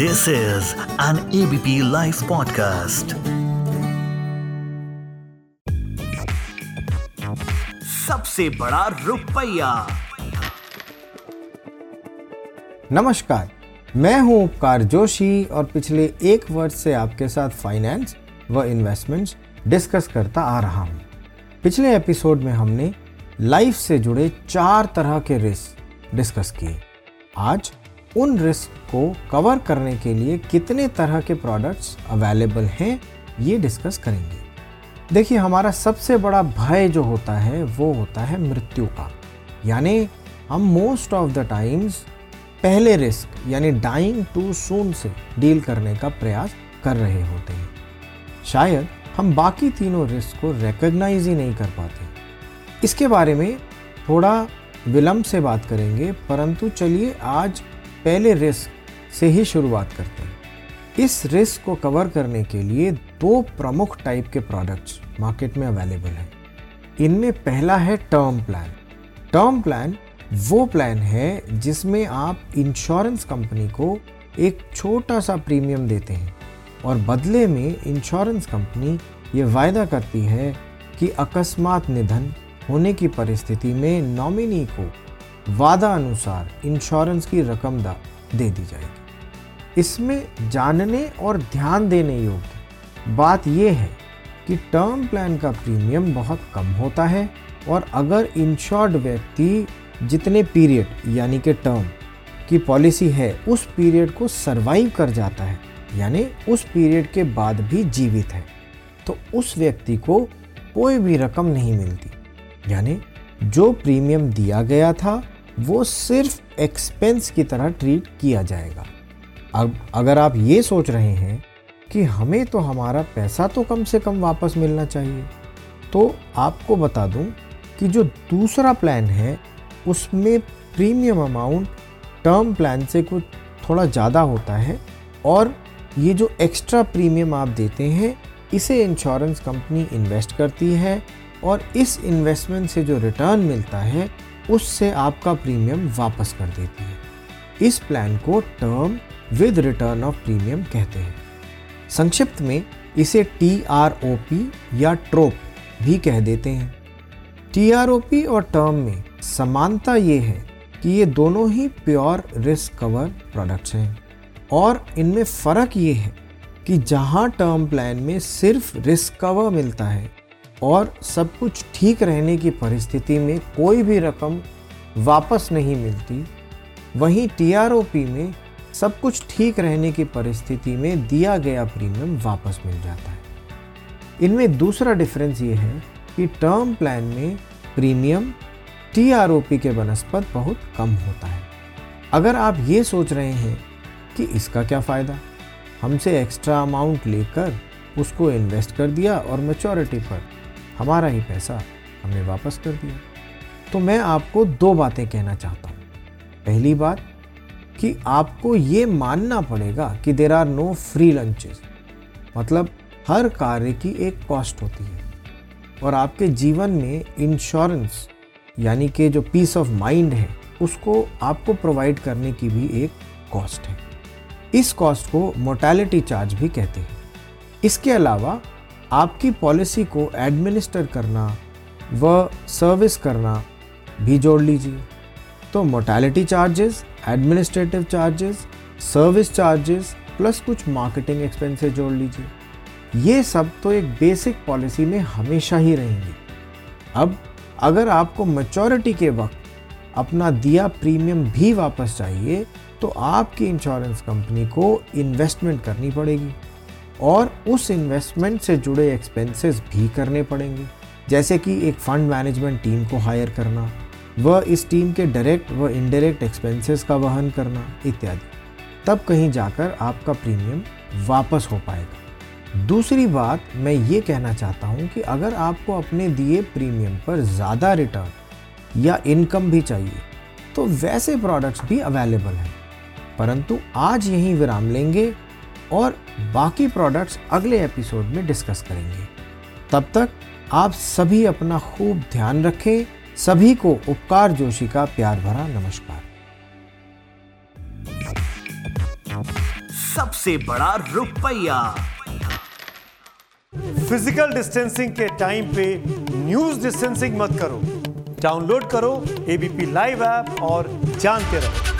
This is an ABP Life podcast. सबसे बड़ा रुपया नमस्कार, मैं हूँ उपकार जोशी और पिछले एक वर्ष से आपके साथ फाइनेंस व इन्वेस्टमेंट्स डिस्कस करता आ रहा हूँ। पिछले एपिसोड में हमने लाइफ से जुड़े चार तरह के रिस्क डिस्कस किए आज उन रिस्क को कवर करने के लिए कितने तरह के प्रोडक्ट्स अवेलेबल हैं, ये डिस्कस करेंगे। देखिए, हमारा सबसे बड़ा भय जो होता है, वो होता है मृत्यु का। यानी हम मोस्ट ऑफ़ द टाइम्स पहले रिस्क, यानी डाइंग टू सून से डील करने का प्रयास कर रहे होते हैं। शायद हम बाकी तीनों रिस्क को रिकग्नाइज ही नहीं कर पाते। इसके बारे में थोड़ा विलंब से बात करेंगे, परंतु चलिए आज पहले रिस्क से ही शुरुआत करते हैं। इस रिस्क को कवर करने के लिए दो प्रमुख टाइप के प्रोडक्ट्स मार्केट में अवेलेबल हैं। इनमें पहला है टर्म प्लान टर्म प्लान वो प्लान है जिसमें आप इंश्योरेंस कंपनी को एक छोटा सा प्रीमियम देते हैं और बदले में इंश्योरेंस कंपनी ये वायदा करती है कि अकस्मात निधन होने की परिस्थिति में नॉमिनी को वादा अनुसार इंश्योरेंस की रकम दा दे दी जाएगी। इसमें जानने और ध्यान देने योग्य बात यह है कि टर्म प्लान का प्रीमियम बहुत कम होता है और अगर इंश्योर्ड व्यक्ति जितने पीरियड यानी कि टर्म की पॉलिसी है, उस पीरियड को सरवाइव कर जाता है, यानी उस पीरियड के बाद भी जीवित है तो उस व्यक्ति को कोई भी रकम नहीं मिलती। यानी जो प्रीमियम दिया गया था वो सिर्फ़ एक्सपेंस की तरह ट्रीट किया जाएगा। अब अगर आप ये सोच रहे हैं कि हमें तो हमारा पैसा तो कम से कम वापस मिलना चाहिए तो आपको बता दूँ कि जो दूसरा प्लान है, उसमें प्रीमियम अमाउंट टर्म प्लान से कुछ थोड़ा ज़्यादा होता है और ये जो एक्स्ट्रा प्रीमियम आप देते हैं, इसे इंश्योरेंस कंपनी इन्वेस्ट करती है और इस इन्वेस्टमेंट से जो रिटर्न मिलता है उससे आपका प्रीमियम वापस कर देती है। इस प्लान को term with return of premium कहते हैं। संक्षिप्त में इसे टी आर ओ पी या ट्रोप भी कह देते हैं। टी आर ओ पी और टर्म में समानता ये है कि ये दोनों ही प्योर रिस्क कवर प्रोडक्ट्स हैं। और इनमें फ़र्क ये है कि जहाँ टर्म प्लान में सिर्फ़ रिस्क कवर मिलता है और सब कुछ ठीक रहने की परिस्थिति में कोई भी रकम वापस नहीं मिलती, वहीं टीआरओपी में सब कुछ ठीक रहने की परिस्थिति में दिया गया प्रीमियम वापस मिल जाता है। इनमें दूसरा डिफरेंस ये है कि टर्म प्लान में प्रीमियम टीआरओपी के बनस्पत बहुत कम होता है। अगर आप ये सोच रहे हैं कि इसका क्या फ़ायदा? हमसे एक्स्ट्रा अमाउंट लेकर उसको इन्वेस्ट कर दिया और मेचोरिटी पर हमारा ही पैसा हमने वापस कर दिया। तो मैं आपको दो बातें कहना चाहता हूँ। पहली बात कि आपको ये मानना पड़ेगा कि there are no free lunches मतलब हर कार्य की एक कॉस्ट होती है। और आपके जीवन में इंश्योरेंस यानी कि जो पीस ऑफ़ माइंड है, उसको आपको प्रोवाइड करने की भी एक कॉस्ट है। इस कॉस्ट को मोर्टैलिटी चार्ज भी कहते हैं। इसके अलावा आपकी पॉलिसी को एडमिनिस्टर करना व सर्विस करना भी जोड़ लीजिए। तो mortality charges, administrative charges, service charges plus कुछ मार्केटिंग एक्सपेंसेस जोड़ लीजिए। ये सब तो एक बेसिक पॉलिसी में हमेशा ही रहेंगी। अब अगर आपको मेचोरिटी के वक्त अपना दिया प्रीमियम भी वापस चाहिए तो आपकी इंश्योरेंस कंपनी को इन्वेस्टमेंट करनी पड़ेगी। और उस इन्वेस्टमेंट से जुड़े एक्सपेंसेस भी करने पड़ेंगे। जैसे कि एक फंड मैनेजमेंट टीम को हायर करना, व इस टीम के डायरेक्ट व इनडायरेक्ट एक्सपेंसेस का वहन करना इत्यादि। तब कहीं जाकर आपका प्रीमियम वापस हो पाएगा। दूसरी बात मैं ये कहना चाहता हूँ कि अगर आपको अपने दिए प्रीमियम पर ज़्यादा रिटर्न या इनकम भी चाहिए तो वैसे प्रोडक्ट्स भी अवेलेबल हैं। परंतु आज यहीं विराम लेंगे। और बाकी प्रोडक्ट्स अगले एपिसोड में डिस्कस करेंगे। तब तक आप सभी अपना खूब ध्यान रखें सभी को उपकार जोशी का प्यार भरा नमस्कार। सबसे बड़ा रुपया। फ़िज़िकल डिस्टेंसिंग के टाइम पे न्यूज़ डिस्टेंसिंग मत करो। डाउनलोड करो एबीपी लाइव ऐप और जानते रहो।